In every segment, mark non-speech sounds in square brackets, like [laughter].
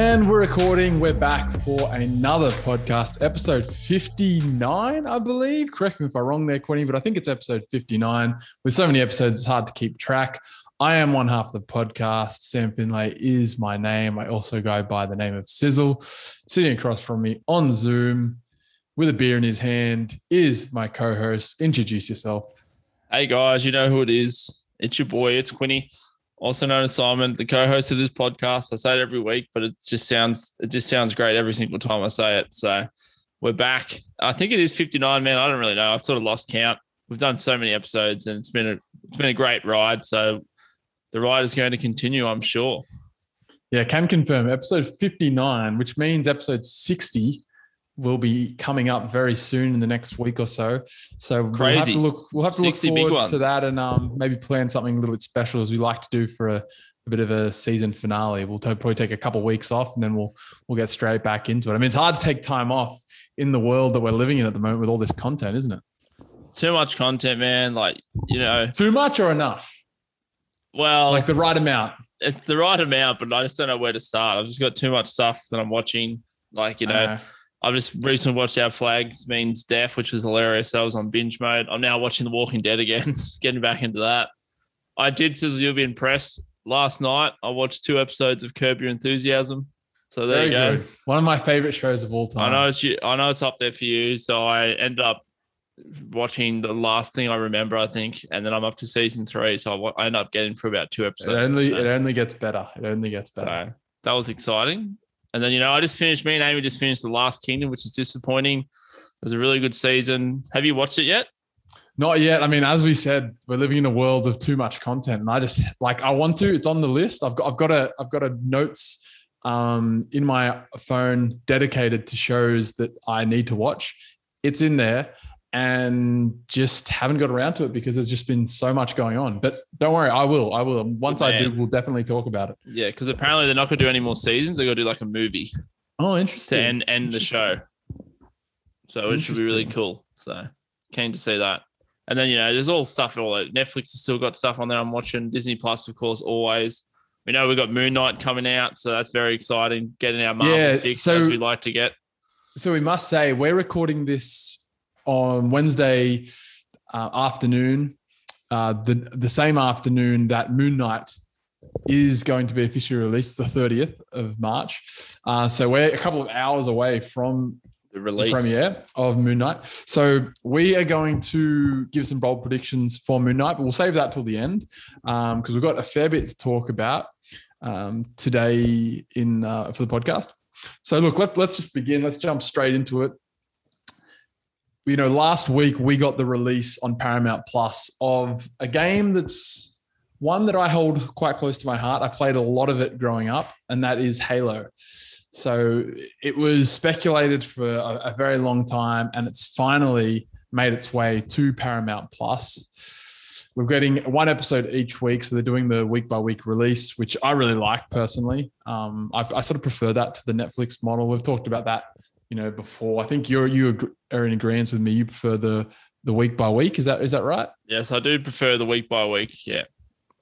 And we're recording. We're back for another podcast, episode 59, I believe. Correct me if I'm wrong there, Quinny, but I think it's episode 59. With so many episodes, it's hard to keep track. I am one half of the podcast. Sam Finlay is my name. I also go by the name of Sizzle. Sitting across from me on Zoom with a beer in his hand is my co host. Introduce yourself. Hey guys, you know who it is. It's your boy, it's Quinny also known as Simon, the co-host of this podcast. I say it every week, but it just sounds it just sounds great every single time I say it. So we're back. I think it is 59, man. I don't really know. I've sort of lost count. We've done so many episodes and it's been a it's been a great ride. So the ride is going to continue, I'm sure. Yeah, can confirm episode 59, which means episode 60 will be coming up very soon in the next week or so. So Crazy. we'll have to look. We'll have to look forward to that and um, maybe plan something a little bit special as we like to do for a, a bit of a season finale. We'll t- probably take a couple of weeks off and then we'll we'll get straight back into it. I mean, it's hard to take time off in the world that we're living in at the moment with all this content, isn't it? Too much content, man. Like you know, too much or enough. Well, like the right amount. It's the right amount, but I just don't know where to start. I've just got too much stuff that I'm watching. Like you know I've just recently watched Our Flags Means Death, which was hilarious. I was on binge mode. I'm now watching The Walking Dead again, [laughs] getting back into that. I did, Sizzle, you'll be impressed. Last night, I watched two episodes of Curb Your Enthusiasm. So there Very you go. Good. One of my favorite shows of all time. I know it's I know it's up there for you. So I ended up watching the last thing I remember, I think, and then I'm up to season three. So I end up getting through about two episodes. It only so. it only gets better. It only gets better. So that was exciting. And then, you know, I just finished, me and Amy just finished The Last Kingdom, which is disappointing. It was a really good season. Have you watched it yet? Not yet. I mean, as we said, we're living in a world of too much content, and I just like I want to. It's on the list. I've got I've got a I've got a notes um, in my phone dedicated to shows that I need to watch. It's in there, and just haven't got around to it because there's just been so much going on. But don't worry, I will. I will. Once I do, we'll definitely talk about it. Yeah, because apparently they're not going to do any more seasons. They're going to do like a movie. Oh, interesting. To end, end the show. So it should be really cool. So keen to see that. And then you know, there's all stuff. All Netflix has still got stuff on there. I'm watching Disney Plus, of course, always. We know we've got Moon Knight coming out, so that's very exciting. Getting our Marvel yeah, fix so, as we like to get. So we must say we're recording this on Wednesday uh, afternoon, uh, the the same afternoon that Moon Knight is going to be officially released, the 30th of March. Uh, so we're a couple of hours away from the release the premiere of Moon Knight. So we are going to give some bold predictions for Moon Knight, but we'll save that till the end because um, we've got a fair bit to talk about um, today in uh, for the podcast. So look, let, let's just begin. Let's jump straight into it you know, last week we got the release on Paramount Plus of a game that's one that I hold quite close to my heart. I played a lot of it growing up, and that is Halo. So it was speculated for a, a very long time, and it's finally made its way to Paramount Plus. We're getting one episode each week, so they're doing the week by week release, which I really like personally. Um, I, I, sort of prefer that to the Netflix model. We've talked about that you know before. I think you're you are in agreement with me. You prefer the the week by week. Is that is that right? Yes, I do prefer the week by week. Yeah,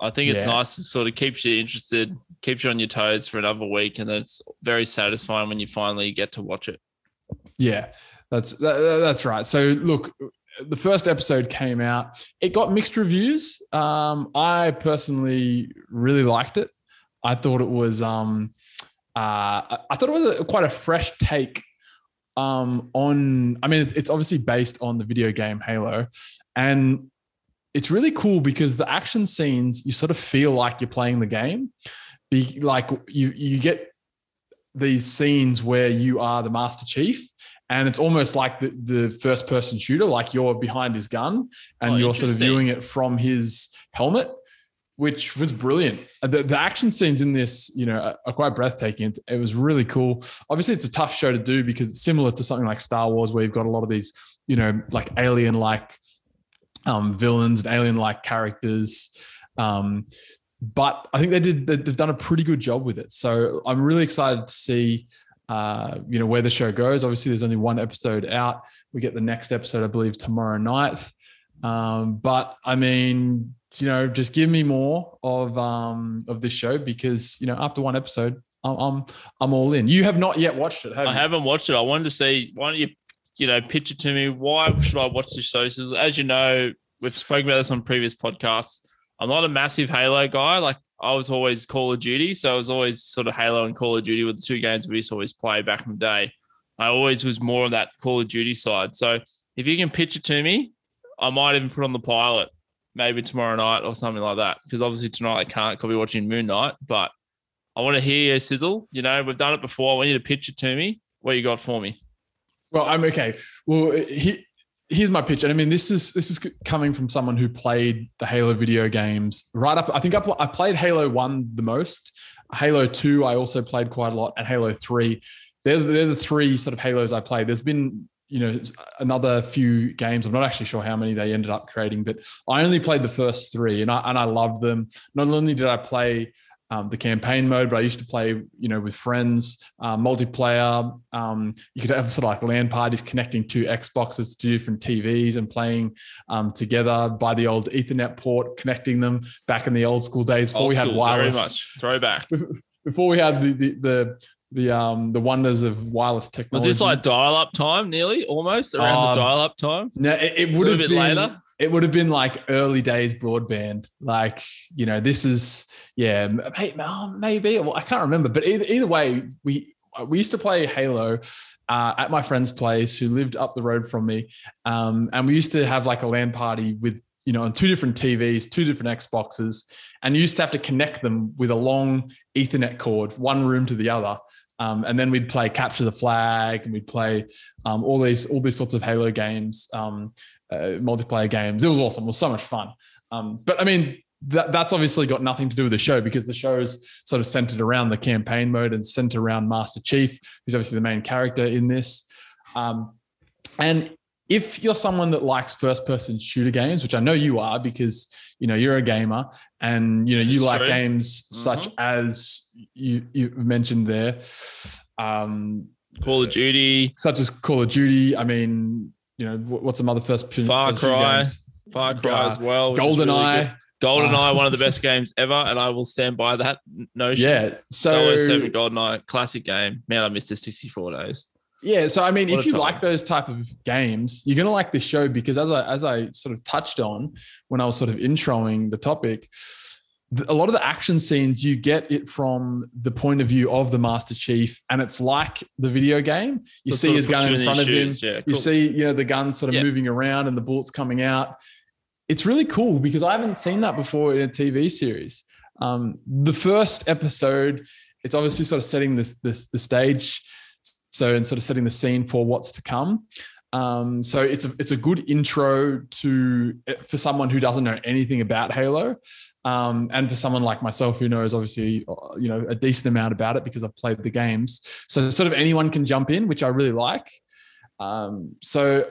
I think it's yeah. nice. It sort of keeps you interested, keeps you on your toes for another week, and then it's very satisfying when you finally get to watch it. Yeah, that's that, that's right. So look, the first episode came out. It got mixed reviews. Um, I personally really liked it. I thought it was um, uh, I thought it was a, quite a fresh take um, on, I mean, it's obviously based on the video game Halo. And it's really cool because the action scenes, you sort of feel like you're playing the game. Be like you, you get these scenes where you are the Master Chief and it's almost like the, the first person shooter, like you're behind his gun and oh, you're sort of viewing it from his helmet which was brilliant. The, the, action scenes in this, you know, are quite breathtaking. It was really cool. Obviously, it's a tough show to do because it's similar to something like Star Wars, where you've got a lot of these, you know, like alien-like um, villains and alien-like characters. Um, but I think they did. They've done a pretty good job with it. So I'm really excited to see. Uh, you know where the show goes. Obviously, there's only one episode out. We get the next episode, I believe, tomorrow night. Um, but I mean, you know, just give me more of um of this show because you know after one episode, I'm I'm, I'm all in. You have not yet watched it, have I you? haven't watched it. I wanted to see. Why don't you, you know, pitch it to me? Why should I watch this show? So as you know, we've spoken about this on previous podcasts. I'm not a massive Halo guy. Like I was always Call of Duty, so I was always sort of Halo and Call of Duty were the two games we used to always play back in the day. I always was more on that Call of Duty side. So if you can pitch it to me, I might even put on the pilot maybe tomorrow night or something like that. Because obviously tonight I can't. I'll be watching Moon Knight, but I want to hear your sizzle. You know, we've done it before. I want you to pitch it to me. What you got for me? Well, I'm okay. Well, he, here's my pitch, and I mean this is this is coming from someone who played the Halo video games right up. I think I, pl- I played Halo One the most. Halo Two, I also played quite a lot, and Halo Three. They're they're the three sort of Halos I played. There's been you know another few games. I'm not actually sure how many they ended up creating, but I only played the first three, and I and I loved them. Not only did I play um, the campaign mode, but I used to play, you know, with friends, uh, multiplayer. Um, you could have sort of like LAN parties connecting two Xboxes to different TVs and playing um, together by the old Ethernet port, connecting them back in the old school days before Old we had school, wireless. Very much throwback. [laughs] Before we had the the the the um the wonders of wireless technology. Was this like dial-up time, nearly almost around Um, the dial-up time? No, it, it would have bit been later. It would have been like early days broadband. Like you know, this is yeah, oh, maybe. Well, I can't remember, but either either way, we we used to play Halo uh, at my friend's place who lived up the road from me, um, and we used to have like a LAN party with you know on two different TVs, two different Xboxes, and you used to have to connect them with a long Ethernet cord, one room to the other. Um, and then we'd play capture the flag, and we'd play um, all these all these sorts of Halo games, um, uh, multiplayer games. It was awesome. It was so much fun. Um, but I mean, that, that's obviously got nothing to do with the show because the show is sort of centered around the campaign mode and centered around Master Chief, who's obviously the main character in this. Um, and if you're someone that likes first-person shooter games, which I know you are because you know you're a gamer and you know you It's like true. games such as you you mentioned there. Um, Call of Duty, such as Call of Duty. I mean, you know, what's some other first person Far Cry, games? Far Cry Uh, as well. Golden really Eye. good. GoldenEye, Uh, one of the [laughs] best games ever, and I will stand by that notion. Yeah. So 007 GoldenEye, classic game. Man, I missed the 64 days. Yeah. So I mean, if you time. like those type of games, you're gonna like this show because as I as I sort of touched on when I was sort of introing the topic, a lot of the action scenes you get it from the point of view of the Master Chief, and it's like the video game. You So see his gun in front of him. Yeah, You see, you know, the gun sort of Yeah. moving around and the bullets coming out. It's really cool because I haven't seen that before in a TV series. Um, the first episode, it's obviously sort of setting this this the stage, so and sort of setting the scene for what's to come. Um, so it's a it's a good intro to for someone who doesn't know anything about Halo, um, and for someone like myself who knows obviously uh, you know a decent amount about it because I've played the games. So sort of anyone can jump in, which I really like. Um, so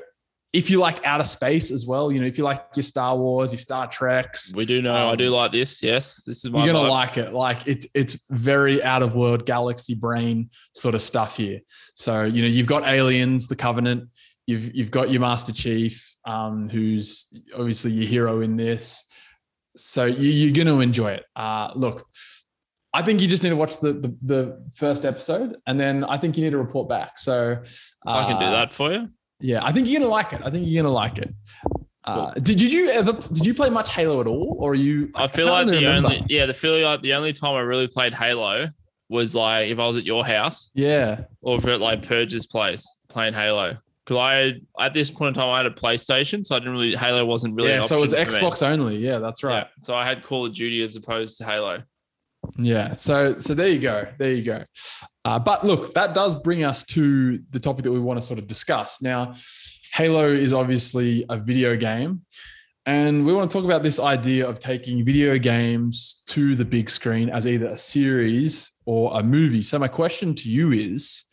if you like outer space as well, you know, if you like your Star Wars, your Star Treks, we do know. I um, do like this. Yes, this is my. you're gonna vibe. like it. Like it's it's very out of world galaxy brain sort of stuff here. So you know you've got aliens, the Covenant. You've you've got your Master Chief, um, who's obviously your hero in this. So you, you're gonna enjoy it. Uh, look, I think you just need to watch the, the the first episode, and then I think you need to report back. So I can do uh, that for you. Yeah, I think you're gonna like it. I think you're gonna like it. Uh, did, did you ever did you play much Halo at all, or are you? I feel like the remember. only yeah, the feel like the only time I really played Halo was like if I was at your house yeah, or if at like Purge's place playing Halo. Because I at this point in time I had a PlayStation, so I didn't really Halo wasn't really. yeah. So it was. Xbox only. Yeah, that's right. Yeah, so I had Call of Duty as opposed to Halo. Yeah. So so there you go. There you go. Uh, but look, that does bring us to the topic that we want to sort of discuss. Now, Halo is obviously a video game. And we want to talk about this idea of taking video games to the big screen as either a series or a movie. So, my question to you is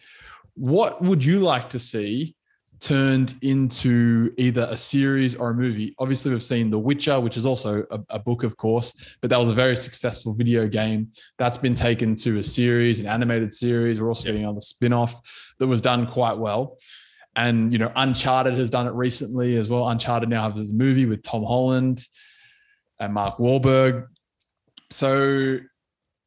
what would you like to see turned into either a series or a movie? Obviously, we've seen The Witcher, which is also a, a book, of course, but that was a very successful video game that's been taken to a series, an animated series. We're also Yep. getting another spin off that was done quite well. And, you know, Uncharted has done it recently as well. Uncharted now has a movie with Tom Holland and Mark Wahlberg. So,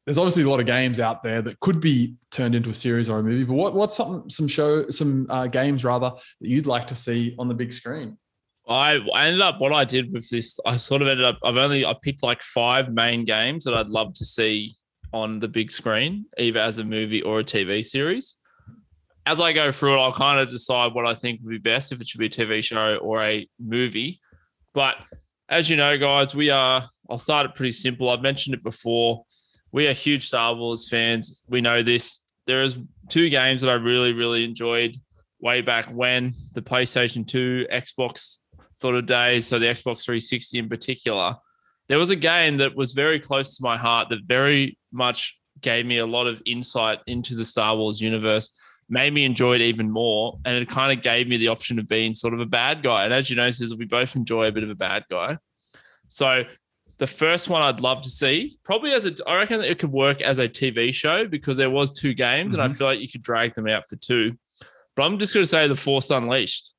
there's obviously a lot of games out there that could be turned into a series or a movie. But what what's some some show some uh, games rather that you'd like to see on the big screen? I, I ended up what I did with this. I sort of ended up. I've only I picked like five main games that I'd love to see on the big screen, either as a movie or a TV series. As I go through it, I'll kind of decide what I think would be best if it should be a TV show or a movie. But as you know, guys, we are. I'll start it pretty simple. I've mentioned it before. We are huge Star Wars fans. We know this. There is two games that I really, really enjoyed way back when the PlayStation 2, Xbox sort of days. So the Xbox 360 in particular. There was a game that was very close to my heart that very much gave me a lot of insight into the Star Wars universe, made me enjoy it even more. And it kind of gave me the option of being sort of a bad guy. And as you know, Sizzle, we both enjoy a bit of a bad guy. So the first one I'd love to see, probably as a, I reckon it could work as a TV show because there was two games mm-hmm. and I mm-hmm. feel like you could drag them out for two. But I'm just going to say the Force Unleashed,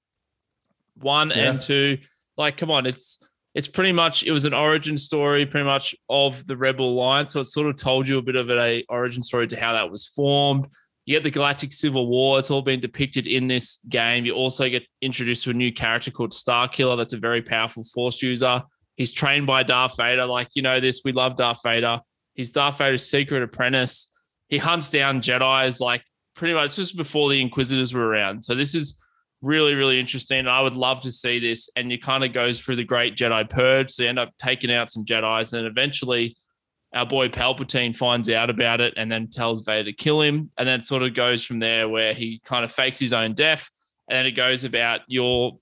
one yeah. and two. Like, come on, it's it's pretty much it was an origin story, pretty much of the Rebel Alliance. So it sort of told you a bit of a origin story to how that was formed. You get the Galactic Civil War. It's all been depicted in this game. You also get introduced to a new character called Starkiller. That's a very powerful Force user. He's trained by Darth Vader. Like, you know, this, we love Darth Vader. He's Darth Vader's secret apprentice. He hunts down Jedi's like pretty much just before the Inquisitors were around. So this is really, really interesting. And I would love to see this. And it kind of goes through the great Jedi purge. So you end up taking out some Jedi's. And eventually our boy Palpatine finds out about it and then tells Vader to kill him. And then sort of goes from there where he kind of fakes his own death. And then it goes about your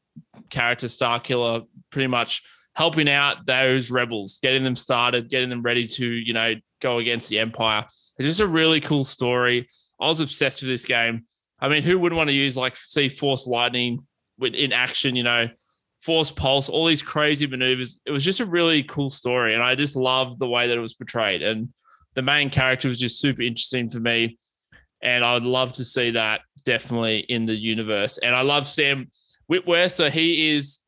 character, Starkiller, pretty much – helping out those rebels, getting them started, getting them ready to, you know, go against the Empire. It's just a really cool story. I was obsessed with this game. I mean, who wouldn't want to use like see Force Lightning in action, you know, Force Pulse, all these crazy maneuvers. It was just a really cool story. And I just loved the way that it was portrayed. And the main character was just super interesting for me. And I would love to see that definitely in the universe. And I love Sam Witwer. So he is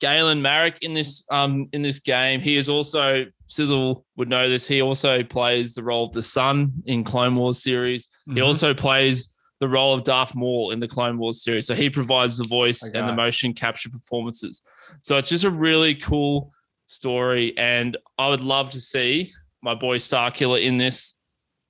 Galen Marek in this um in this game. He is also Sizzle would know this. He also plays the role of the Son in Clone Wars series. Mm-hmm. He also plays the role of Darth Maul in the Clone Wars series. So he provides the voice okay. and the motion capture performances. So it's just a really cool story, and I would love to see my boy Starkiller in this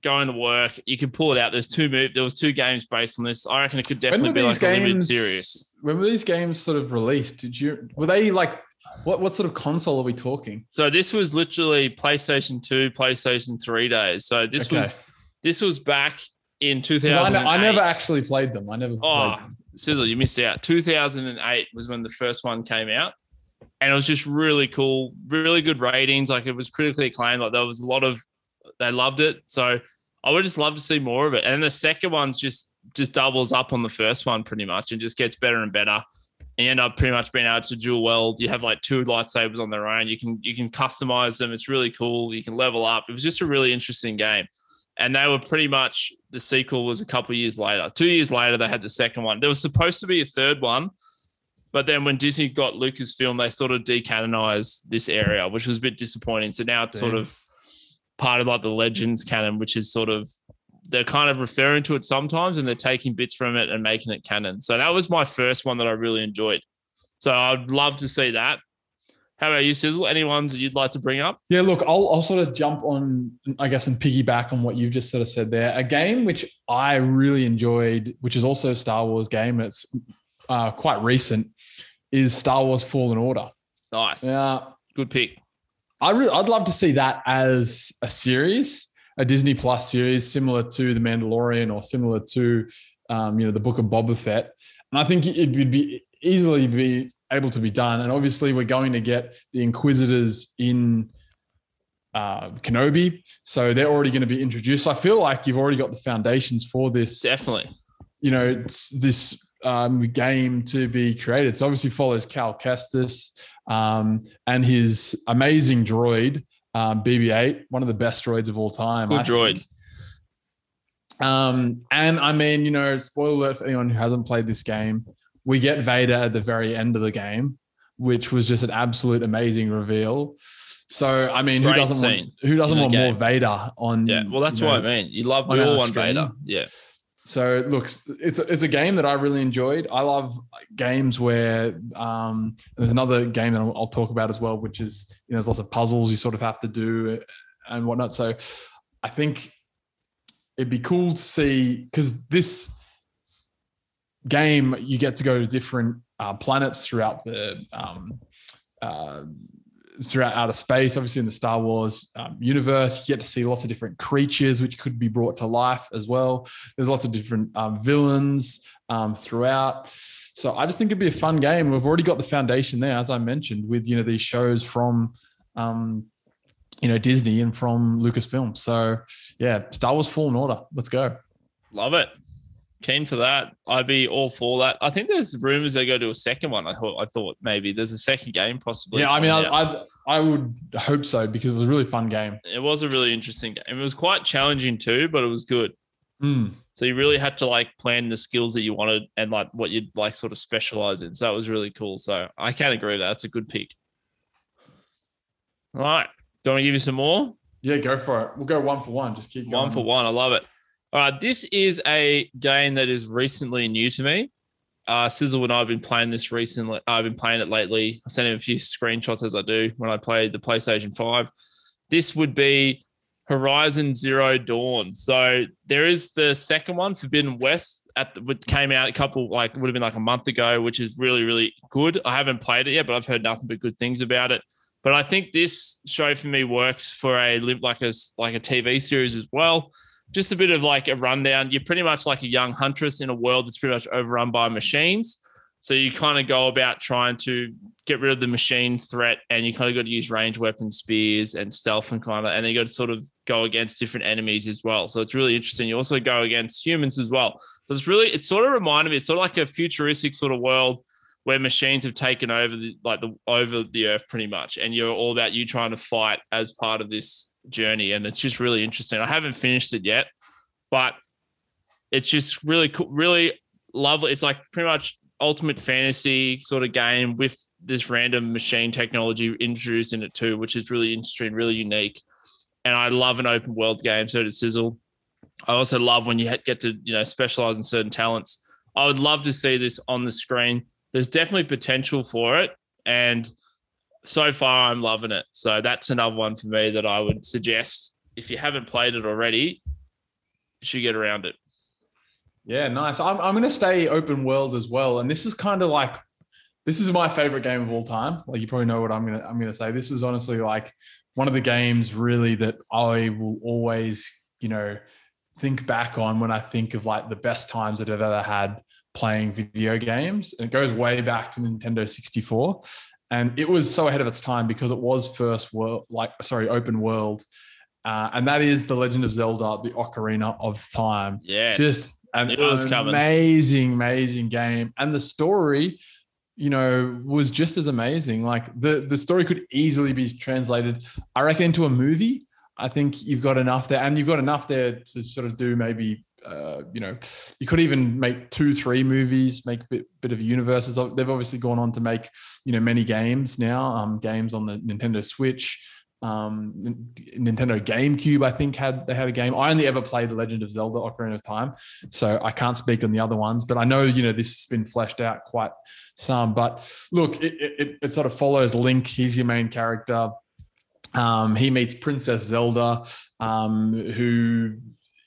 going to work. You can pull it out. There's two move. There was two games based on this. I reckon it could definitely be like games, a limited series. When were these games sort of released? Did you were they like what what sort of console are we talking? So this was literally PlayStation 2, PlayStation 3 days. So this okay. was this was back in 2000. I, I, never actually played them. I never oh, Sizzle, you missed out. 2008 was when the first one came out. And it was just really cool, really good ratings. Like it was critically acclaimed. Like there was a lot of they loved it. So I would just love to see more of it. And the second one's just just doubles up on the first one pretty much and just gets better and better. And you end up pretty much being able to dual wield. You have like two lightsabers on their own. You can you can customize them. It's really cool. You can level up. It was just a really interesting game. And they were pretty much the sequel was a couple years later. Two years later, they had the second one. There was supposed to be a third one, but then when Disney got Lucasfilm, they sort of decanonized this area, which was a bit disappointing. So now it's Damn. sort of part of like the Legends canon, which is sort of they're kind of referring to it sometimes and they're taking bits from it and making it canon. So that was my first one that I really enjoyed. So I'd love to see that. How about you, Sizzle? Any ones that you'd like to bring up? Yeah, look, I'll, I'll sort of jump on, I guess, and piggyback on what you've just sort of said there. A game which I really enjoyed, which is also a Star Wars game, it's uh, quite recent, is Star Wars Fallen Order. Nice. Yeah. Good pick. I really, I'd love to see that as a series, a Disney Plus series, similar to The Mandalorian or similar to, um, you know, the Book of Boba Fett. And I think it would be easily be able to be done. And obviously, we're going to get the Inquisitors in uh, Kenobi, so they're already going to be introduced. I feel like you've already got the foundations for this. Definitely. You know, this um, game to be created. So obviously follows Cal Kestis um, and his amazing droid, um, BB-8, one of the best droids of all time. Good droid. Um, and I mean, you know, spoiler alert for anyone who hasn't played this game, we get Vader at the very end of the game, which was just an absolute amazing reveal. So I mean, who Great doesn't want who doesn't want more. Vader on? Yeah, well, that's you know, what I mean. You love we all want. Vader. Yeah, So look, it's it's a game that I really enjoyed. I love games where um, there's another game that I'll, I'll talk about as well, which is you know there's lots of puzzles you sort of have to do and whatnot. So I think it'd be cool to see because this game you get to go to different uh, planets throughout the um, uh, throughout outer space. Obviously, in the Star Wars um, universe, you get to see lots of different creatures which could be brought to life as well. There's lots of different um, villains um, throughout. So I just think it'd be a fun game. We've already got the foundation there, as I mentioned, with you know these shows from um, you know Disney and from Lucasfilm. So yeah, Star Wars Fallen Order. Let's go. love it. Keen for that. I'd be all for that. I think there's rumors they go to a second one. I thought. I thought maybe there's a second game possibly. Yeah, I mean, I. I I would hope so because it was a really fun game. it was a really interesting game. It was quite challenging too, but it was good. Mm. So you really had to like plan the skills that you wanted and like what you'd like sort of specialize in. So that was really cool. So I can agree with that. That's a good pick. All right. Do you want to give you some more? Yeah, go for it. We'll go one for one. Just keep going. One for one. I love it. All right. This is a game that is recently new to me. Uh, Sizzle and I have been playing this recently. I've been playing it lately. I've sent him a few screenshots as I do when I played the PlayStation 5. This would be Horizon Zero Dawn. So there is the second one, Forbidden West, at the, which came out a couple like would have been like a month ago, which is really really good. I haven't played it yet, but I've heard nothing but good things about it. But I think this show for me works for a like a like a TV series as well. Just a bit of like a rundown. You're pretty much like a young huntress in a world that's pretty much overrun by machines. So you kind of go about trying to get rid of the machine threat, and you kind of got to use range weapons, spears, and stealth, and kind of, and then you got to sort of go against different enemies as well. So it's really interesting. You also go against humans as well. So it's really, it sort of reminded me, it's sort of like a futuristic sort of world where machines have taken over the like the over the earth pretty much, and you're all about you trying to fight as part of this journey, and it's just really interesting. I haven't finished it yet, but it's just really cool, really lovely. It's like pretty much ultimate fantasy sort of game with this random machine technology introduced in it too, which is really interesting, really unique. And I love an open world game. So does Sizzle. I also love when you get to you know specialize in certain talents. I would love to see this on the screen. There's definitely potential for it, and so far I'm loving it. So that's another one for me that I would suggest if you haven't played it already, you should get around it. Yeah, nice. I'm, I'm going to stay open world as well. And this is kind of like, this is my favorite game of all time. Like you probably know what I'm to, I'm to say. This is honestly like one of the games really that I will always, you know, think back on when I think of like the best times that I've ever had playing video games. And it goes way back to Nintendo 64. And it was so ahead of its time because it was first world, like, sorry, open world. Uh, and that is The Legend of Zelda, the Ocarina of Time. Yes. Just an It was coming. amazing, amazing game. And the story, you know, was just as amazing. Like the, the story could easily be translated, I reckon, into a movie. I think you've got enough there, and you've got enough there to sort of do maybe, uh, you know, you could even make two, three movies, make a bit, bit of universes. They've obviously gone on to make, you know, many games now, um, games on the Nintendo Switch. Um Nintendo GameCube I think had they had a game. I only ever played The Legend of Zelda Ocarina of Time so I can't speak on the other ones but I know you know this has been fleshed out quite some. But look it it, it sort of follows Link. He's your main character. Um he meets Princess Zelda um who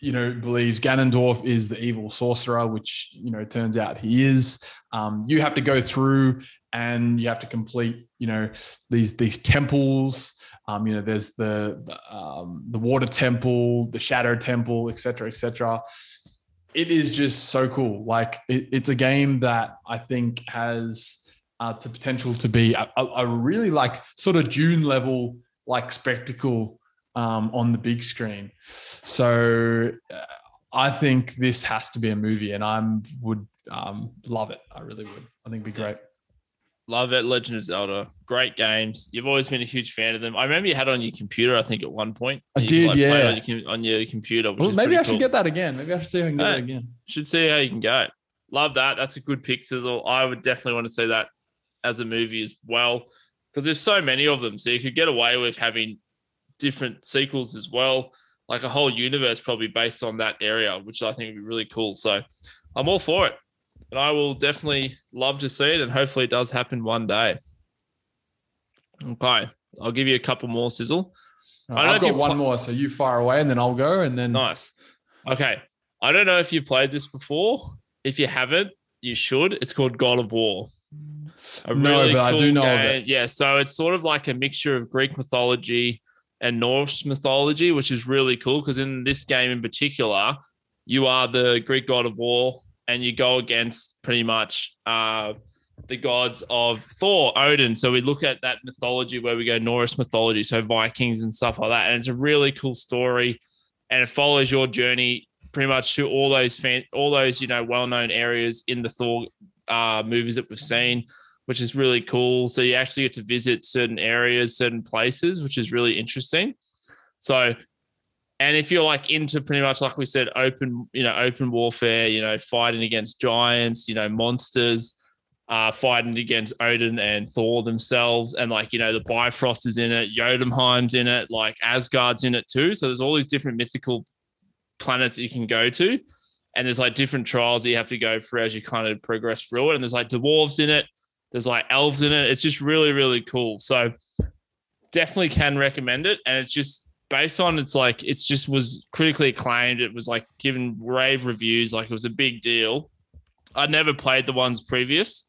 you know believes Ganondorf is the evil sorcerer which you know turns out he is um you have to go through and you have to complete you know these these temples um, you know, there's the um, the water temple, the shadow temple, etc., etc. It is just so cool. Like it, it's a game that I think has uh, the potential to be a, a, really like sort of Dune level like spectacle um, on the big screen. So uh, I think this has to be a movie, and I would um, love it. I really would. I think it'd be great. Love it, Legend of Zelda. Great games. You've always been a huge fan of them. I remember you had it on your computer, I think, at one point. I did, it yeah. On your, on your computer. Well, maybe I should cool. get that again. Maybe I should see if I can get Yeah. it again. Should see how you can go. Love that. That's a good pick, Sizzle. I would definitely want to see that as a movie as well. because there's so many of them. So you could get away with having different sequels as well, like a whole universe probably based on that area, which I think would be really cool. So I'm all for it. And I will definitely love to see it. And hopefully it does happen one day. Okay. I'll give you a couple more sizzle. I don't I've got one pl- more, so you fire away and then I'll go and then nice. Okay. I don't know if you played this before. If you haven't, you should. It's called God of War. No, but cool I do know game. of it. Yeah, so it's sort of like a mixture of Greek mythology and Norse mythology, which is really cool because in this game in particular, you are the Greek god of war and you go against pretty much uh, the gods of Thor, Odin. So we look at that mythology where we go Norse mythology, so Vikings and stuff like that. And it's a really cool story, and it follows your journey pretty much to all those fan, all those you know well-known areas in the Thor uh, movies that we've seen, which is really cool. So you actually get to visit certain areas, certain places, which is really interesting. So and if you're like into pretty much like we said, open, you know, open warfare, you know, fighting against giants, you know, monsters, uh, fighting against Odin and Thor themselves, and like you know the Bifrost is in it, Jotunheim's in it, like Asgard's in it too. So there's all these different mythical planets that you can go to, and there's like different trials that you have to go through as you kind of progress through it. And there's like dwarves in it, there's like elves in it. It's just really really cool. So definitely can recommend it, and it's just based on it's like it's just was critically acclaimed. It was like given rave reviews, like it was a big deal. I'd never played the ones previous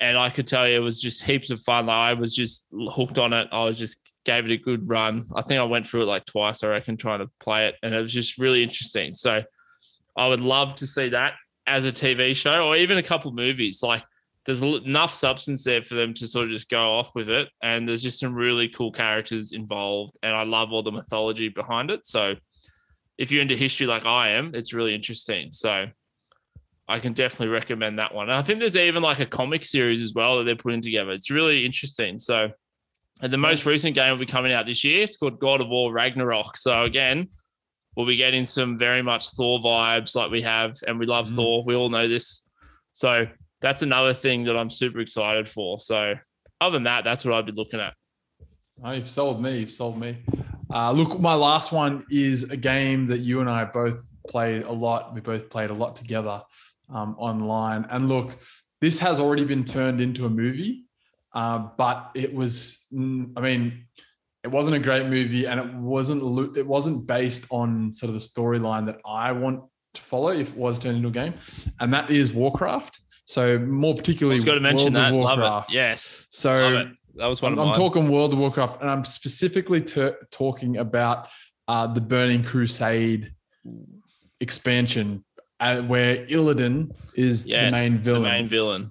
and I could tell you it was just heaps of fun. Like I was just hooked on it. I was just gave it a good run. I think I went through it like twice, I reckon, trying to play it, and it was just really interesting. So I would love to see that as a TV show or even a couple movies. Like there's enough substance there for them to sort of just go off with it, and there's just some really cool characters involved, and I love all the mythology behind it. So if you're into history like I am, it's really interesting. So I can definitely recommend that one. And I think there's even like a comic series as well that they're putting together. It's really interesting. So, and the most recent game will be coming out this year. It's called God of War Ragnarok. So again, we'll be getting some very much Thor vibes like we have, and we love mm. Thor. We all know this. So that's another thing that I'm super excited for. So other than that, that's what I'd be looking at. Oh, you've sold me. You've sold me. Uh, look, my last one is a game that you and I both played a lot. We both played a lot together um, online. And look, this has already been turned into a movie, uh, but it was, I mean, it wasn't a great movie, and it wasn't it wasn't based on sort of the storyline that I want to follow if it was turned into a game, and that is Warcraft. So more particularly, got to mention World that. Love it. Yes. So it. that was one. I'm, I'm talking World of Warcraft, and I'm specifically ter- talking about uh, the Burning Crusade expansion uh, where Illidan is yes, the main villain. The main villain.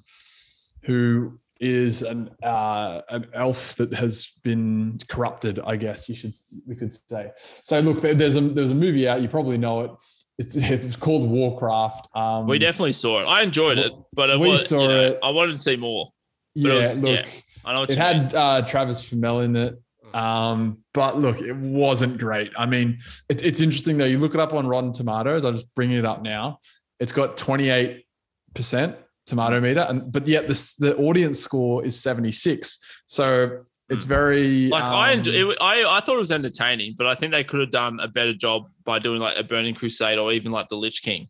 Who is an uh, an elf that has been corrupted, I guess you should we could say. So look, there's a there's a movie out. You probably know it. It's [laughs] it's called Warcraft. Um, we definitely saw it. I enjoyed it, but it we was, saw you know, it. I wanted to see more. Yeah, was, look, yeah, I know it had uh, Travis Fimmel in it. Um, but look, it wasn't great. I mean, it, it's interesting though. You look it up on Rotten Tomatoes. I'm just bringing it up now. It's got 28 percent tomato meter, and but yet the the audience score is 76. So it's very like um, I, enjoy, it, I I thought it was entertaining, but I think they could have done a better job by doing like a Burning Crusade or even like the Lich King.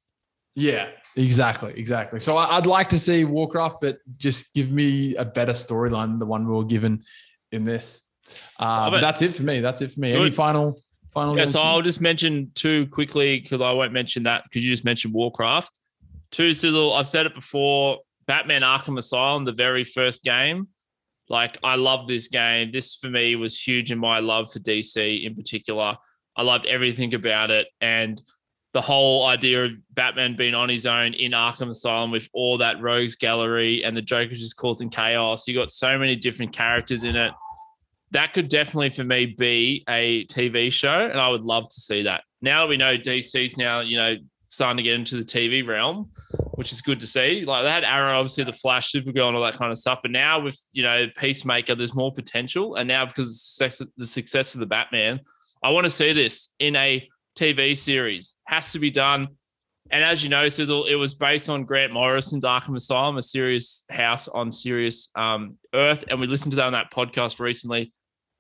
Yeah, exactly, exactly. So I'd like to see Warcraft, but just give me a better storyline than the one we were given in this. Uh, but that's it for me. That's it for me. Any final final? Yeah, so I'll just mention two quickly because I won't mention that because you just mentioned Warcraft. Two sizzle. I've said it before. Batman Arkham Asylum, the very first game. Like I love this game. This for me was huge in my love for DC in particular. I loved everything about it and the whole idea of Batman being on his own in Arkham Asylum with all that rogues gallery and the Joker just causing chaos. You got so many different characters in it that could definitely for me be a TV show, and I would love to see that. Now that we know DC's now, you know, starting to get into the TV realm, which is good to see. Like they had Arrow, obviously the Flash, Supergirl, and all that kind of stuff. But now with you know Peacemaker, there's more potential. And now because of the success of the Batman, I want to see this in a TV series. Has to be done. And as you know, Sizzle, it was based on Grant Morrison's Arkham Asylum, a serious house on serious um, Earth. And we listened to that on that podcast recently.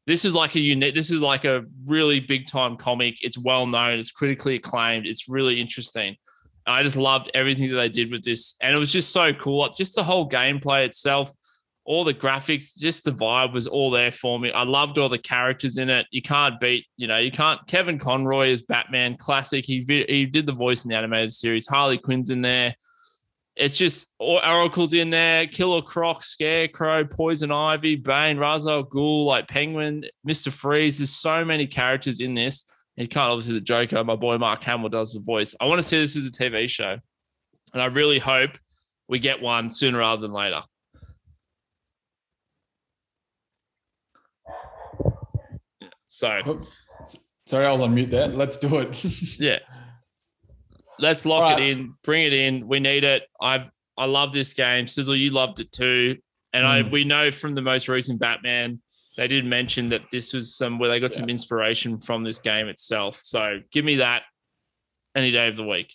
This is like a unique, this is like a really big time comic. It's well known, it's critically acclaimed, it's really interesting. I just loved everything that they did with this. And it was just so cool. Just the whole gameplay itself all the graphics, just the vibe was all there for me. I loved all the characters in it. You can't beat, you know, you can't. Kevin Conroy is Batman, classic. He he did the voice in the animated series. Harley Quinn's in there. It's just all Oracle's in there. Killer Croc, Scarecrow, Poison Ivy, Bane, Ra's Ghoul, like Penguin, Mister Freeze. There's so many characters in this. You can't obviously the Joker. My boy Mark Hamill does the voice. I want to see this as a TV show, and I really hope we get one sooner rather than later. So, oh, sorry, I was on mute there. Let's do it. [laughs] yeah, let's lock right. it in. Bring it in. We need it. I I love this game. Sizzle, you loved it too, and mm. I we know from the most recent Batman. They did mention that this was some where they got yeah. some inspiration from this game itself. So give me that any day of the week.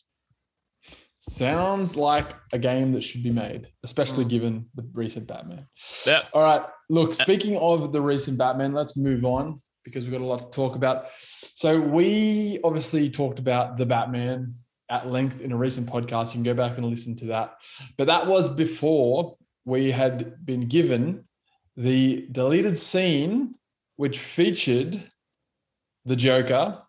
Sounds like a game that should be made, especially mm. given the recent Batman. Yeah. All right. Look, speaking of the recent Batman, let's move on because we've got a lot to talk about. So we obviously talked about the Batman at length in a recent podcast. You can go back and listen to that. But that was before we had been given the deleted scene, which featured the Joker.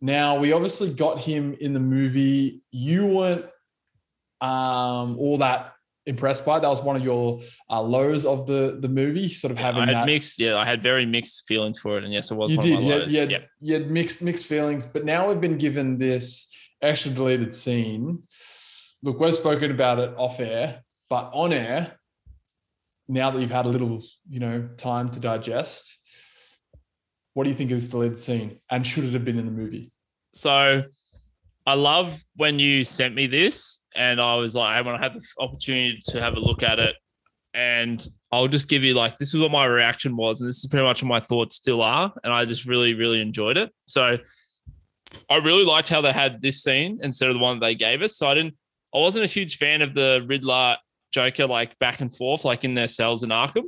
Now we obviously got him in the movie. You weren't um, all that impressed by. That was one of your uh, lows of the the movie, sort of having I had that mixed. Yeah, I had very mixed feelings for it, and yes, it was. You did. Had, you, had, you had mixed mixed feelings, but now we've been given this extra deleted scene. Look, we've spoken about it off air, but on air, now that you've had a little, you know, time to digest, what do you think of this deleted scene? And should it have been in the movie? So I love when you sent me this, and I was like, when I had the opportunity to have a look at it, and I'll just give you like this is what my reaction was, and this is pretty much what my thoughts still are, and I just really, really enjoyed it. So I really liked how they had this scene instead of the one they gave us. So I didn't, I wasn't a huge fan of the Riddler Joker like back and forth, like in their cells in Arkham.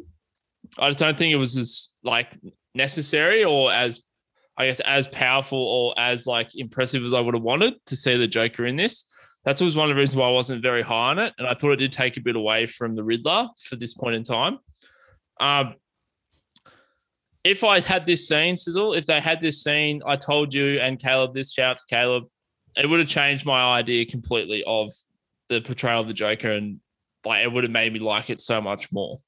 I just don't think it was as like necessary or as I guess, as powerful or as like impressive as I would have wanted to see the Joker in this. That's was one of the reasons why I wasn't very high on it, and I thought it did take a bit away from the Riddler for this point in time. Um, if I had this scene, Sizzle, if they had this scene, I told you and Caleb this shout to Caleb, it would have changed my idea completely of the portrayal of the Joker, and like it would have made me like it so much more.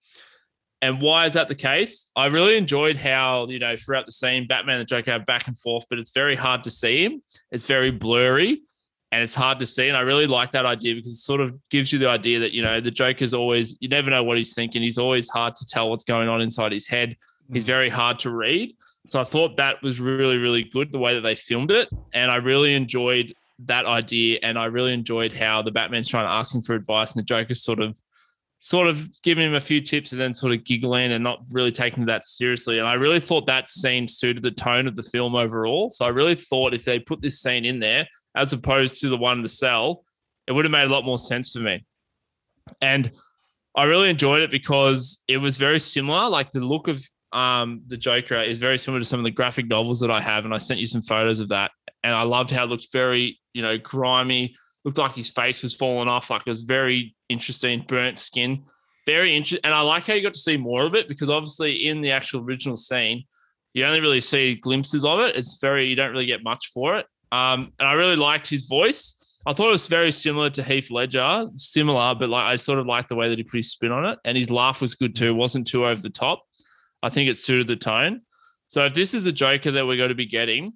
And why is that the case? I really enjoyed how, you know, throughout the scene, Batman and the Joker have back and forth, but it's very hard to see him. It's very blurry and it's hard to see. And I really like that idea because it sort of gives you the idea that, you know, the Joker's always, you never know what he's thinking. He's always hard to tell what's going on inside his head. He's mm. very hard to read. So I thought that was really, really good the way that they filmed it. And I really enjoyed that idea. And I really enjoyed how the Batman's trying to ask him for advice and the Joker's sort of sort of giving him a few tips and then sort of giggling and not really taking that seriously. And I really thought that scene suited the tone of the film overall. So I really thought if they put this scene in there as opposed to the one in the cell, it would have made a lot more sense for me. And I really enjoyed it because it was very similar. Like the look of um, the Joker is very similar to some of the graphic novels that I have, and I sent you some photos of that. And I loved how it looked very, you know, grimy, looked like his face was falling off. Like it was very interesting, burnt skin. Very interesting. And I like how you got to see more of it because obviously in the actual original scene, you only really see glimpses of it. It's very, you don't really get much for it. Um, and I really liked his voice. I thought it was very similar to Heath Ledger, similar, but like I sort of liked the way that he put his spin on it. And his laugh was good too. It wasn't too over the top. I think it suited the tone. So if this is a Joker that we're going to be getting,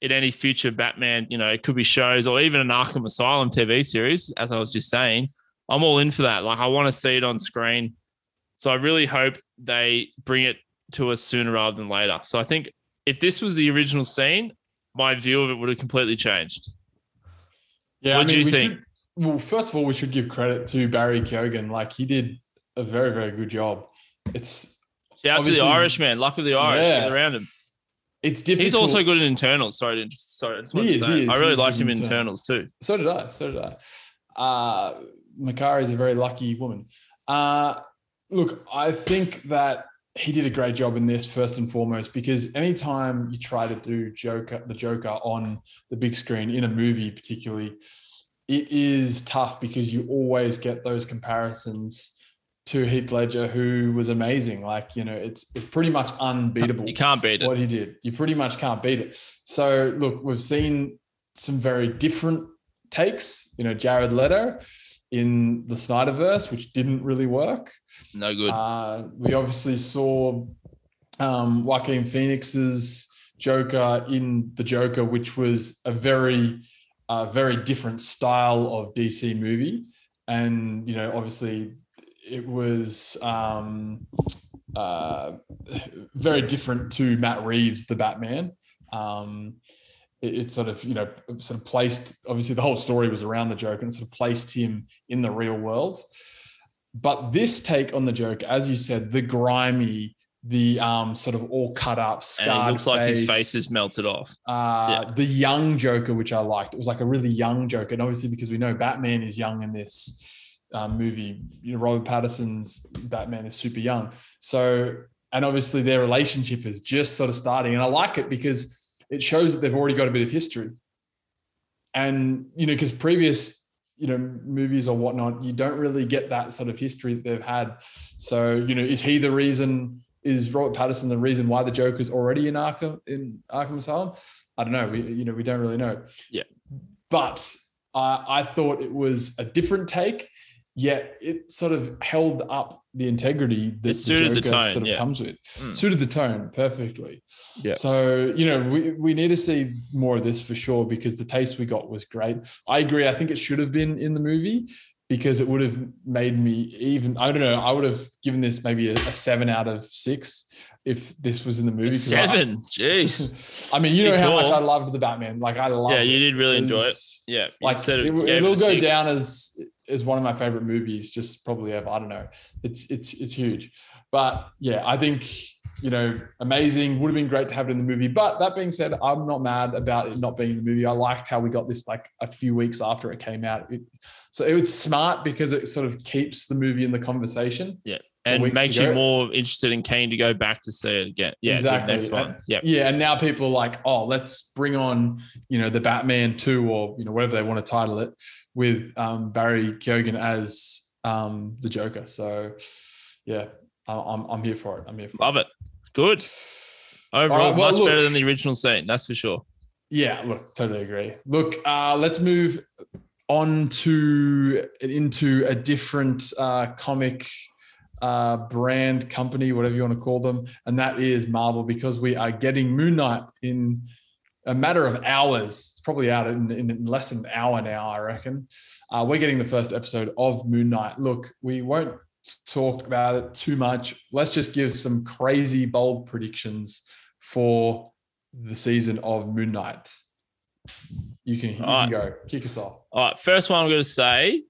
in any future Batman, you know, it could be shows or even an Arkham Asylum TV series, as I was just saying, I'm all in for that. Like I want to see it on screen. So I really hope they bring it to us sooner rather than later. So I think if this was the original scene, my view of it would have completely changed. Yeah, what I mean, do you think? Should, well, first of all, we should give credit to Barry Keoghan. Like he did a very, very good job. It's shout out to the Irishman, luck of the Irish, yeah. get around him it's difficult. He's also good in Eternals. Sorry, to, sorry. I, He is, he is. I really liked him in in Eternals too. So did I. So did I. Uh, Makari is a very lucky woman. Uh, look, I think that he did a great job in this first and foremost because anytime you try to do Joker, the Joker on the big screen in a movie, particularly, it is tough because you always get those comparisons to Heath Ledger, who was amazing. Like you know, it's it's pretty much unbeatable You can't beat it. what he did. You pretty much can't beat it. So look, we've seen some very different takes. You know, Jared Leto in the Snyderverse, which didn't really work. No good. Uh, we obviously saw um, Joaquin Phoenix's Joker in the Joker, which was a very, uh, very different style of DC movie, and you know, obviously, it was um, uh, very different to Matt Reeves, the Batman. Um, it, it sort of, you know, sort of placed. Obviously, the whole story was around the Joker, and sort of placed him in the real world. But this take on the Joker, as you said, the grimy, the um, sort of all cut up, scarred it looks like his face, face is melted off. uh, Yeah. the young Joker, which I liked. It was like a really young Joker, and obviously because we know Batman is young in this um, movie, you know, Robert Pattinson's Batman is super young. So, and obviously their relationship is just sort of starting, and I like it because it shows that they've already got a bit of history. And you know, because previous you know movies or whatnot, you don't really get that sort of history that they've had. So, you know, is he the reason? Is Robert Pattinson the reason why the Joker's already in Arkham in Arkham Asylum? I don't know. We you know we don't really know. Yeah. But uh, I thought it was a different take, yet it sort of held up the integrity that It suited the Joker tone, sort of yeah. comes with. Mm. Suited the tone perfectly. Yeah. So you know we we need to see more of this for sure because the taste we got was great. I agree. I think it should have been in the movie because it would have made me even. I don't know. I would have given this maybe a, a seven out of six if this was in the movie. 'cause I- Seven. [laughs] Jeez. I mean, you know how much. I loved the Batman. Like I love. Yeah, you did really enjoy it. Yeah. Like said it, you will go six. down as as one of my favorite movies, just probably ever. I don't know. It's it's it's huge, but yeah, I think you know, amazing. Would have been great to have it in the movie. But that being said, I'm not mad about it not being in the movie. I liked how we got this like a few weeks after it came out. It, so it was smart because it sort of keeps the movie in the conversation. Yeah. And makes you more interested and keen to go back to see it again. Yeah, Exactly. Next one. Yeah. Yeah, and now people are like, oh, let's bring on, you know, the Batman 2 or, you know, whatever they want to title it with um, Barry Keoghan as um, the Joker. So, yeah, I'm, I'm here for it. I'm here for it. Love it. Good. Overall, right, well, much look. better than the original scene. That's for sure. Yeah, look, totally agree. Look, uh, let's move on to into a different uh, comic uh, brand company, whatever you want to call them, and that is Marvel, because we are getting Moon Knight in a matter of hours. It's probably out in, in less than an hour now, I reckon. Uh, we're getting the first episode of Moon Knight. Look, we won't talk about it too much. Let's just give some crazy bold predictions for the season of Moon Knight. You can, you can right. go. Kick us off. All right. First one I'm going to say,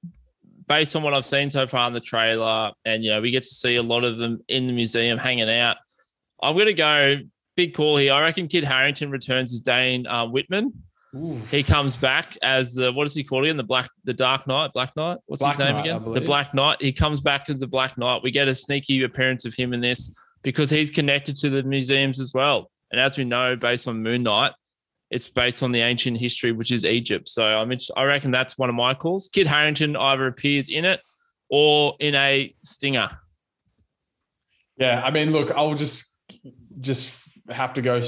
based on what I've seen so far in the trailer, and you know, we get to see a lot of them in the museum hanging out. I'm going to go big call here. I reckon Kit Harington returns as Dane uh, Whitman. He comes back as the what is he called again? The Black, the Dark Knight, Black Knight. What's Black his name Knight, again? The. Black Knight. He comes back as the Black Knight. We get a sneaky appearance of him in this because he's connected to the museums as well. And as we know, based on Moon Knight, it's based on the ancient history, which is Egypt. So I'm, inter- I reckon that's one of my calls. Kit Harington either appears in it or in a stinger. Yeah, I mean, look, I'll just just have to go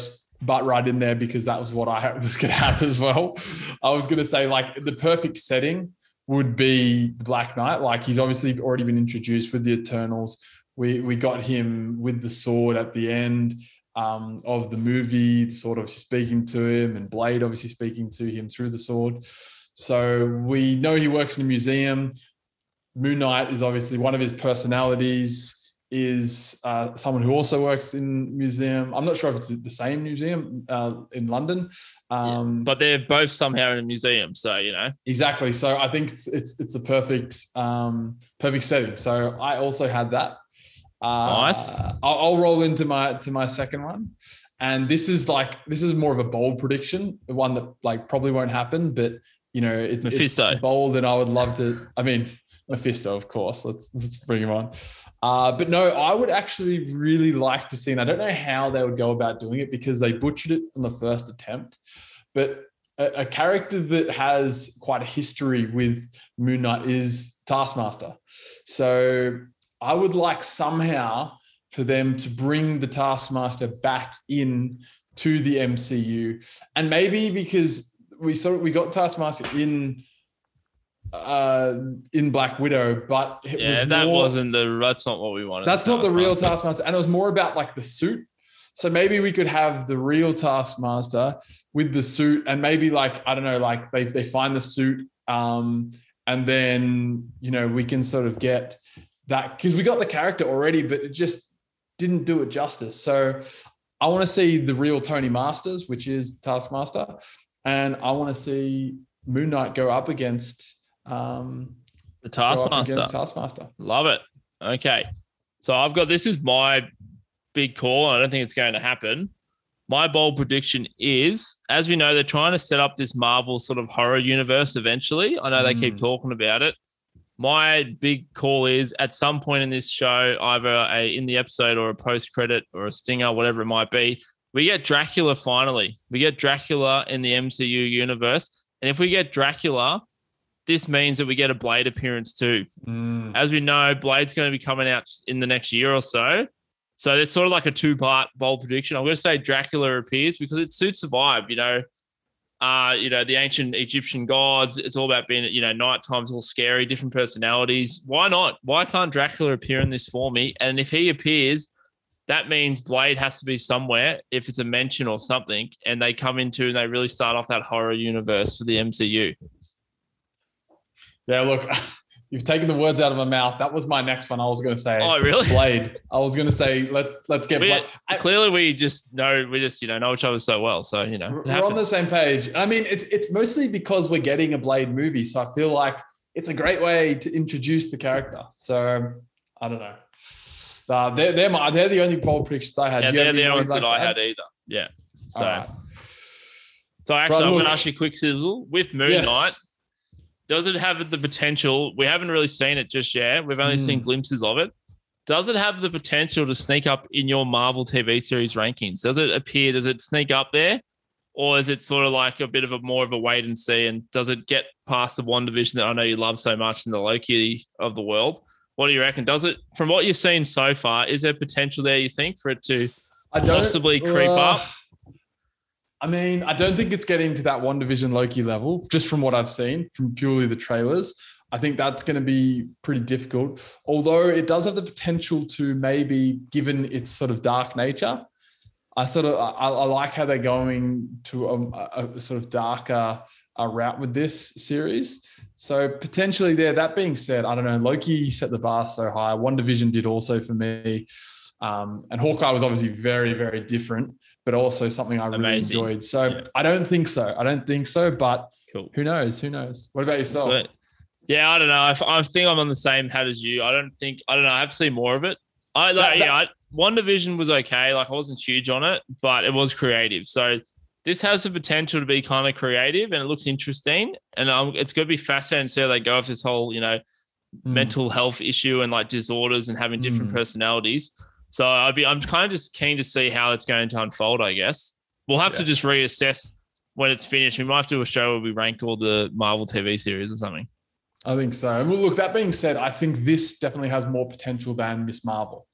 butt right in there because that was what I [laughs] was going to have as well. I was going to say like the perfect setting would be the Black Knight. Like he's obviously already been introduced with the Eternals. We we got him with the sword at the end um, of the movie, sort of speaking to him, and Blade obviously speaking to him through the sword. So we know he works in a museum. Moon Knight is obviously one of his personalities is uh, someone who also works in museum. I'm not sure if it's the same museum uh, in London. Um, But they're both somehow in a museum. So, you know, exactly. So I think it's it's it's the perfect um, perfect setting. So I also had that. Uh, Nice. I'll, I'll roll into my to my second one, And this is like this is more of a bold prediction, the one that like probably won't happen, but you know, it, it's bold, and I would love to. I mean, Mephisto, of course. Let's let's bring him on. Uh, but no, I would actually really like to see, and I don't know how they would go about doing it because they butchered it on the first attempt. But a, a character that has quite a history with Moon Knight is Taskmaster. So I would like somehow for them to bring the Taskmaster back in to the MCU, and maybe because we saw we got Taskmaster in uh in Black Widow, but it Yeah, was that more- wasn't the. That's not what we wanted. that's not the real Taskmaster. Taskmaster, and it was more about like the suit. So maybe we could have the real Taskmaster with the suit, and maybe like I don't know, like they they find the suit, um, and then you know we can sort of get that because we got the character already, but it just didn't do it justice. So I want to see the real Tony Masters, which is Taskmaster, and I want to see Moon Knight go up against um, The Taskmaster. Taskmaster. Love it. Okay. So I've got this is my big call. I don't think it's going to happen. My bold prediction is, as we know, they're trying to set up this Marvel sort of horror universe eventually. I know they keep Mm. talking about it. My big call is at some point in this show, either a in the episode or a post credit or a stinger, whatever it might be, we get Dracula finally. We get Dracula in the MCU universe. And if we get Dracula, this means that we get a Blade appearance too Mm. as we know, Blade's going to be coming out in the next year or so. So it's sort of like a two-part bold prediction. I'm going to say Dracula appears because it suits the vibe. You know, uh, you know the ancient Egyptian gods. It's all about being, you know, nighttime's all scary, different personalities. Why not? Why can't Dracula appear in this for me? And if he appears, that means Blade has to be somewhere. If it's a mention or something, and they come into and they really start off that horror universe for the MCU. Yeah, look, [laughs] you've taken the words out of my mouth. That was my next one. I was going to say Oh, really? Blade. I was going to say let let's get Blade. Clearly, we just know we just you know know each other so well. So you know, We're on the same page. I mean, it's it's mostly because we're getting a Blade movie, so I feel like it's a great way to introduce the character. So I don't know. Uh, they're they're, my, they're the only bold predictions I had. yeah, you they're the ones that I had either. Yeah. So, right. so actually, Right, I'm going to ask you a quick sizzle with Moon Yes. Knight. Does it have the potential? We haven't really seen it just yet. We've only seen Mm. glimpses of it. Does it have the potential to sneak up in your Marvel TV series rankings? Does it appear? Does it sneak up there, or is it sort of like a bit of a more of a wait and see? And does it get past the WandaVision that I know you love so much in the Loki of the world? What do you reckon? Does it, from what you've seen so far, is there potential there? You think for it to? I don't- possibly creep uh, up? I mean, I don't think it's getting to that WandaVision Loki level, just from what I've seen from purely the trailers. I think that's going to be pretty difficult. Although it does have the potential to maybe, given its sort of dark nature, I sort of I, I like how they're going to a, a, sort of darker route with this series. So potentially there. That being said, I don't know. Loki set the bar so high. WandaVision did also for me, um, and Hawkeye was obviously very very different, but also something I really Amazing. enjoyed. So Yeah. I don't think so. I don't think so. But Cool. who knows? Who knows? What about yourself? So, yeah, I don't know. If, I think I'm on the same hat as you. I don't think I don't know. I have to see more of it. I like That- yeah. I, WandaVision was okay. Like I wasn't huge on it, but it was creative. So this has the potential to be kind of creative, and it looks interesting. And um, it's going to be fascinating to see how they go with this whole you know Mm. mental health issue and like disorders and having different Mm. personalities. So I'd be I'm kind of just keen to see how it's going to unfold. I guess we'll have to just reassess when it's finished. We might have to do a show where we rank all the Marvel TV series or something. I think so. And Well, look, that being said, I think this definitely has more potential than Miss Marvel.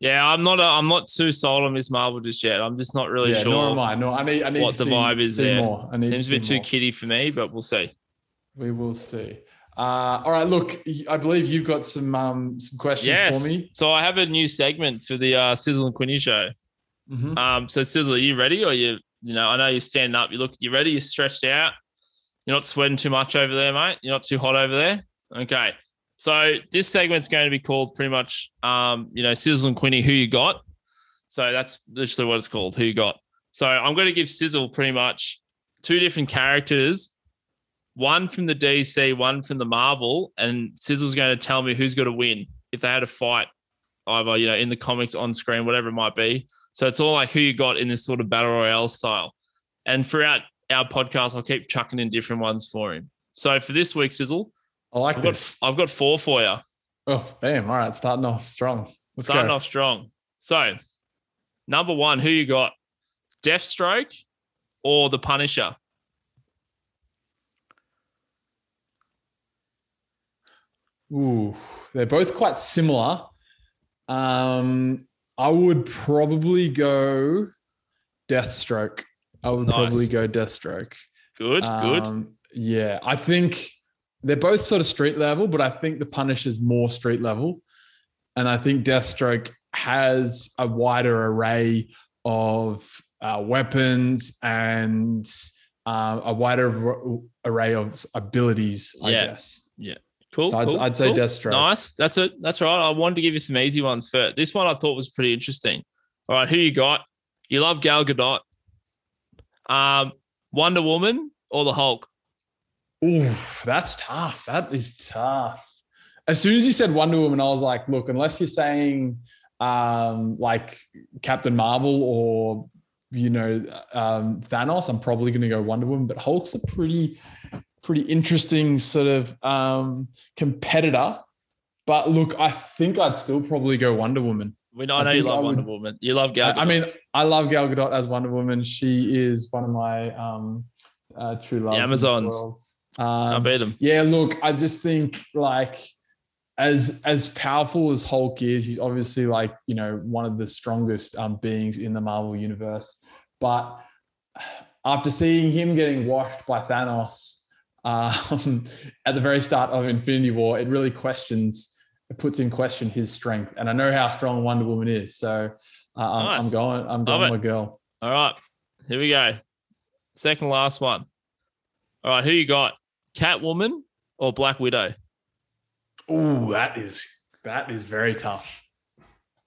Yeah, I'm not. A, I'm not too sold on Miss Marvel just yet. I'm just not really yeah, nor am sure I. No, I need. I need what to the see, vibe is there. more. I need Seems to a bit too more. kiddie for me, but we'll see. We will see. Uh, all right. Look, I believe you've got some um, some questions Yes. for me. So I have a new segment for the uh, Sizzle and Quinny show. Mhm. Um, so Sizzle, are you ready? Or you, you know, I know you're standing up. You look, you ready? You're stretched out. You're not sweating too much over there, mate. You're not too hot over there. Okay. So this segment's going to be called pretty much, um, you know, Sizzle and Quinny, who you got. So that's literally what it's called, who you got. So I'm going to give Sizzle pretty much two different characters, one from the DC, one from the Marvel, and Sizzle's going to tell me who's going to win if they had a fight, either you know in the comics, on screen, whatever it might be. So it's all like who you got in this sort of battle royale style. And throughout our podcast, I'll keep chucking in different ones for him. So for this week, Sizzle, I like I've this. got, I've got four for you. Oh, bam. All right. Starting off strong. Let's Starting go. off strong. So, number one, who you got? Deathstroke or the Punisher? Ooh, they're both quite similar. Um, I would probably go Deathstroke. I would Nice. probably go Deathstroke. Good, good. Um, Yeah, I think they're both sort of street level, but I think the Punisher's more street level, and I think Deathstroke has a wider array of uh, weapons and uh, a wider ar- array of abilities. I Yeah. guess. Cool. so I'd, cool, I'd say cool. Deathstroke. Nice. That's it. That's right. I wanted to give you some easy ones first. This one I thought was pretty interesting. All right, who you got? You love Gal Gadot. Um, Wonder Woman or the Hulk? Ooh, that's tough. That is tough. As soon as you said Wonder Woman, I was like, look, unless you're saying um, like Captain Marvel or you know um, Thanos, I'm probably going to go Wonder Woman. But Hulk's a pretty, pretty interesting sort of um, competitor. But look, I think I'd still probably go Wonder Woman. We know, I I know you I love Wonder Woman. You love Gal. I, I mean, I love Gal Gadot as Wonder Woman. She is one of my um, uh, true loves. this Amazons. world. I Um, beat him. yeah, look, I just think like as as powerful as Hulk is, he's obviously like you know one of the strongest um, beings in the Marvel universe. But after seeing him getting washed by Thanos um, [laughs] at the very start of Infinity War, it really questions, it puts in question his strength. And I know how strong Wonder Woman is, so uh, I'm, I'm going, I'm going with my girl. All right, here we go. Second last one. All right, who you got? Catwoman or Black Widow? Oh, that is that is very tough.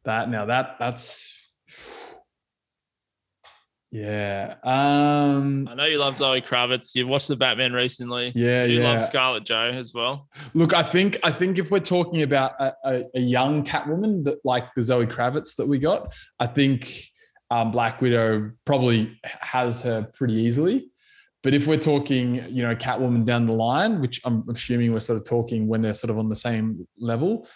That now that that's yeah. Um I know you love Zoe Kravitz. You've watched the Batman recently. yeah, You yeah. love Scarlett Joe as well. Look, I think I think if we're talking about a, a, a young Catwoman that like the Zoe Kravitz that we got, I think um, Black Widow probably has her pretty easily. But if we're talking, you know, Catwoman down the line, which I'm assuming we're sort of talking when they're sort of on the same level,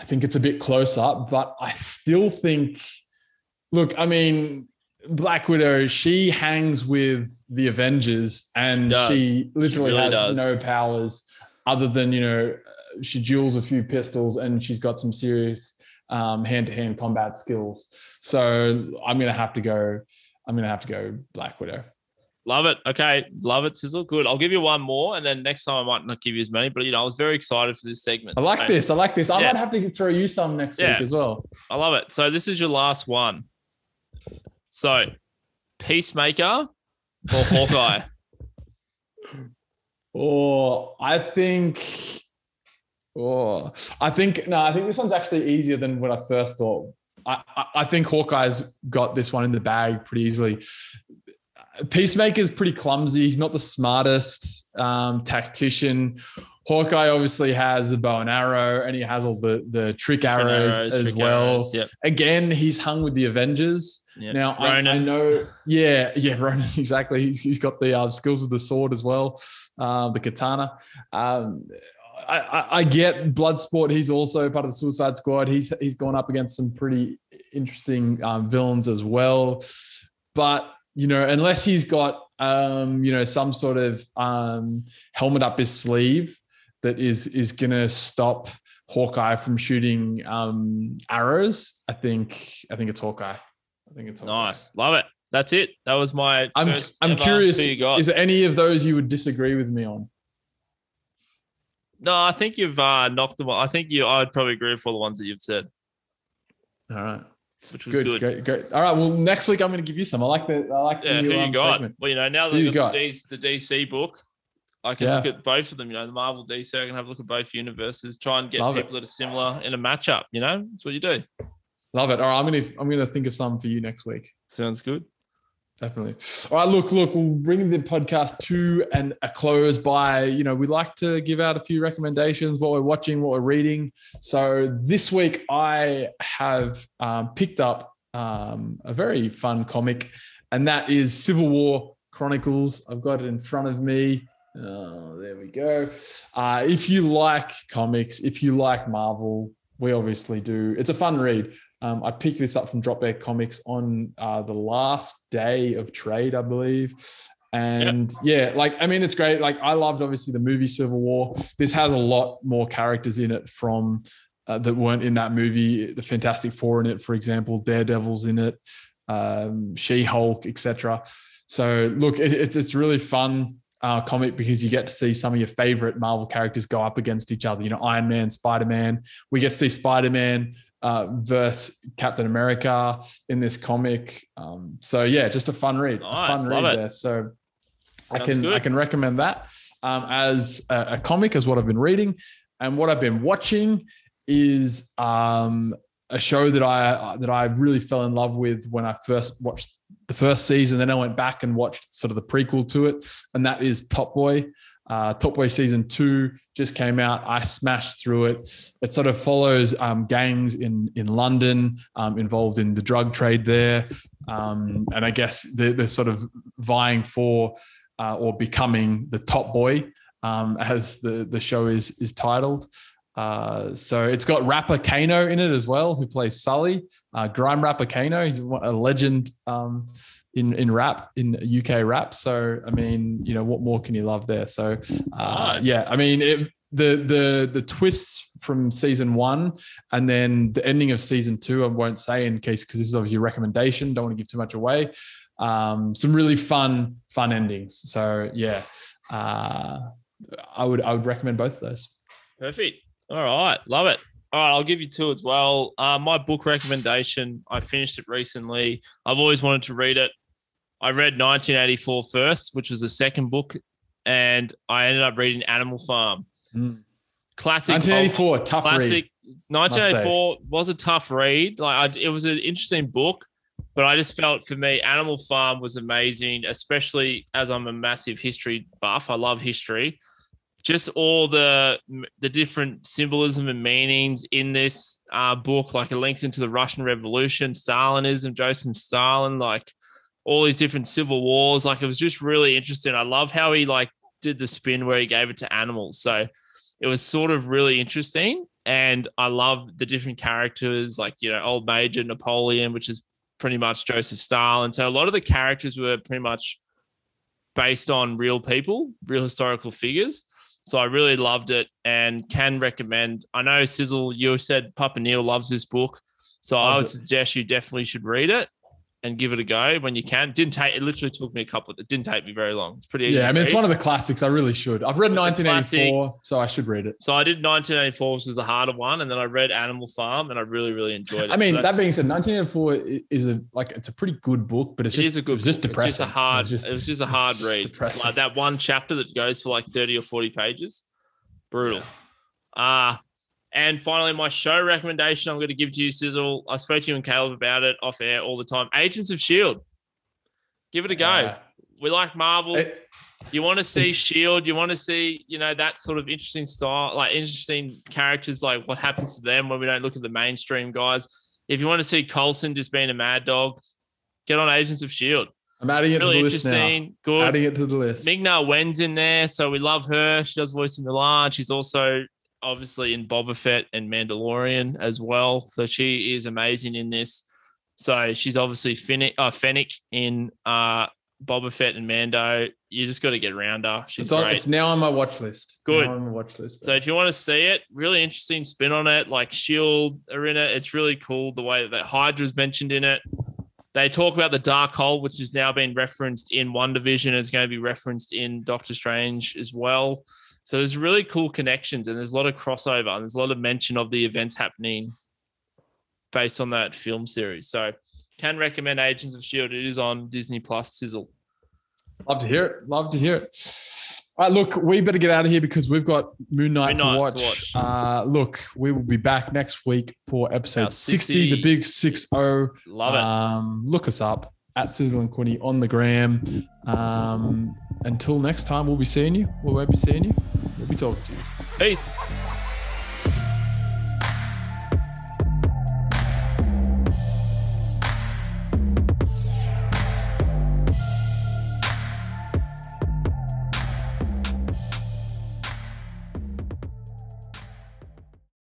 I think it's a bit closer. But I still think, look, I mean, Black Widow, she hangs with the Avengers and She she literally really has does. no powers other than, you know, she duels a few pistols and she's got some serious um, hand-to-hand combat skills. So I'm gonna have to go. I'm gonna have to go Black Widow. Love it. Okay. Love it, Sizzle. Good. I'll give you one more. And then next time I might not give you as many, but you know, I was very excited for this segment. I like So, this. I like this. I Yeah. might have to throw you some next Yeah. week as well. I love it. So this is your last one. So Peacemaker or Hawkeye? [laughs] Or I think. Oh, I think no. I think this one's actually easier than what I first thought. I, I, I think Hawkeye's got this one in the bag pretty easily. Peacemaker's pretty clumsy. He's not the smartest um, tactician. Hawkeye obviously has a bow and arrow, and he has all the the trick arrows, arrows, as trick well. arrows. Yep. Again, he's hung with the Avengers. Yep. Now I, I know, yeah, yeah, [laughs] Ronin, exactly. He's, he's got the uh, skills with the sword as well, uh, the katana. Um, I, I, I get Bloodsport. He's also part of the Suicide Squad. He's he's gone up against some pretty interesting um, villains as well, but you know, unless he's got um, you know some sort of um, helmet up his sleeve that is is gonna stop Hawkeye from shooting um, arrows, I think I think it's Hawkeye. Think it's. Nice. Love it. That's it. That was my I'm first I'm curious. Who you got? Is there any of those you would disagree with me on? no, I think you've uh, knocked them. all- I think you. I'd probably agree with all the ones that you've said, All right, which was good, good. great, great. All right, well, next week I'm going to give you some. I like the I like Yeah, the who you um, got? segment. Well, you know, now that you got got? the, D- the DC book, I can Yeah. look at both of them. You know, the Marvel DC. I can have a look at both universes. Try and get Love it. people that are similar in a matchup. You know, that's what you do. Love it. All right, I'm going to I'm to think of some for you next week. Sounds good. Definitely. All right, look, look, we'll bring the podcast to an, a close by, you know, we like to give out a few recommendations, what we're watching, what we're reading. So this week I have um, picked up um, a very fun comic, and that is Civil War Chronicles. I've got it in front of me. Oh, there we go. Uh, if you like comics, if you like Marvel, we obviously do. It's a fun read. Um, I picked this up from Dropbear Comics on uh, the last day of trade, I believe. And yep. yeah, like I mean, it's great. Like I loved obviously the movie Civil War. This has a lot more characters in it from uh, that weren't in that movie. The Fantastic Four in it, for example, Daredevil's in it, um, She Hulk, etc. So look, it, it's it's really fun uh, comic because you get to see some of your favorite Marvel characters go up against each other. You know, Iron Man, Spider Man. We get to see Spider Man uh, versus Captain America in this comic. Um, so yeah, just a fun read. Nice, a fun read it. there. So Sounds I can good. I can recommend that um, as a, a, comic as what I've been reading and what I've been watching is um, a show that I that I really fell in love with when I first watched the first season. Then I went back and watched sort of the prequel to it, and that is Top Boy. Uh, Top Boy season two just came out. I smashed through it. It sort of follows um, gangs in in London um, involved in the drug trade there, um, and I guess they're, they're, sort of vying for uh, or becoming the top boy, um, as the the show is is titled. Uh, so it's got rapper Kano in it as well, who plays Sully. Uh, grime rapper Kano, he's a legend um, in in rap in UK rap. So I mean, you know, what more can you love there? So uh, nice. yeah, I mean, it, the the the twists from season one and then the ending of season two. I won't say in case because this is obviously a recommendation. Don't want to give too much away. Um, some really fun fun endings. So yeah, uh, I would I would recommend both of those. Perfect. All right, love it. All right, I'll give you two as well. Uh, my book recommendation, I finished it recently. I've always wanted to read it. I read 1984 first, which was the second book, and I ended up reading Animal Farm. Mm. Classic. 1984, tough classic. Read, 1984 was a tough read. Like I, it was an interesting book, but I just felt for me, Animal Farm was amazing, especially as I'm a massive history buff. I love history just all the the different symbolism and meanings in this uh, book, like it links into the Russian Revolution, Stalinism, Joseph Stalin, like all these different civil wars. Like it was just really interesting. I love how he like did the spin where he gave it to animals. So it was sort of really interesting. And I love the different characters, like you know, old Major Napoleon, which is pretty much Joseph Stalin. So a lot of the characters were pretty much based on real people, real historical figures. So I really loved it and can recommend. I know Sizzle, you said Papa Neil loves this book. So I would it? suggest you definitely should read it and give it a go when you can. Didn't take it literally took me a couple of, it didn't take me very long. It's pretty easy. Yeah, I mean it's one of the classics. I really should. I've read it's 1984, so I should read it. So I did 1984, which is the harder one, and then I read Animal Farm and I really, really enjoyed it. I mean, so that being said, 1984 is a like it's a pretty good book, but it's it just is a good just depressing. It's just a hard it was just, it was just a hard read. Depressing. Like that one chapter that goes for like 30 or 40 pages. Brutal. Uh and finally, my show recommendation I'm going to give to you, Sizzle. I spoke to you and Caleb about it off air all the time. Agents of Shield. Give it a go. Uh, we like Marvel. It, you want to see [laughs] Shield. You want to see, you know, that sort of interesting style, like interesting characters, like what happens to them when we don't look at the mainstream guys. If you want to see Coulson just being a mad dog, get on Agents of Shield. I'm adding it really to the list now. Good. Adding it to the list. Ming Na Wen's in there, so we love her. She does voice in the Mulan. She's also obviously in Boba Fett and Mandalorian as well. So she is amazing in this. So she's obviously Fennec, uh, Fennec in uh, Boba Fett and Mando. You just got to get around her. She's it's, on, great. it's now on my watch list. Good. Now on my watch list. So if you want to see it, really interesting spin on it. Like Shield are in it. It's really cool the way that Hydra's mentioned in it. They talk about the Darkhold, which has now been referenced in WandaVision. It's going to be referenced in Doctor Strange as well. So there's really cool connections and there's a lot of crossover and there's a lot of mention of the events happening based on that film series. So can recommend Agents of Shield. It is on Disney Plus Sizzle. Love to hear it. Love to hear it. All right, look, we better get out of here because we've got Moon Knight, Moon Knight to watch. To watch. Uh, look, we will be back next week for episode 60, 60, the big 6 0. Love it. Um, look us up at Sizzle and Quinny on the gram. Um, until next time, we'll be seeing you. We won't be seeing you. We'll to you. Peace.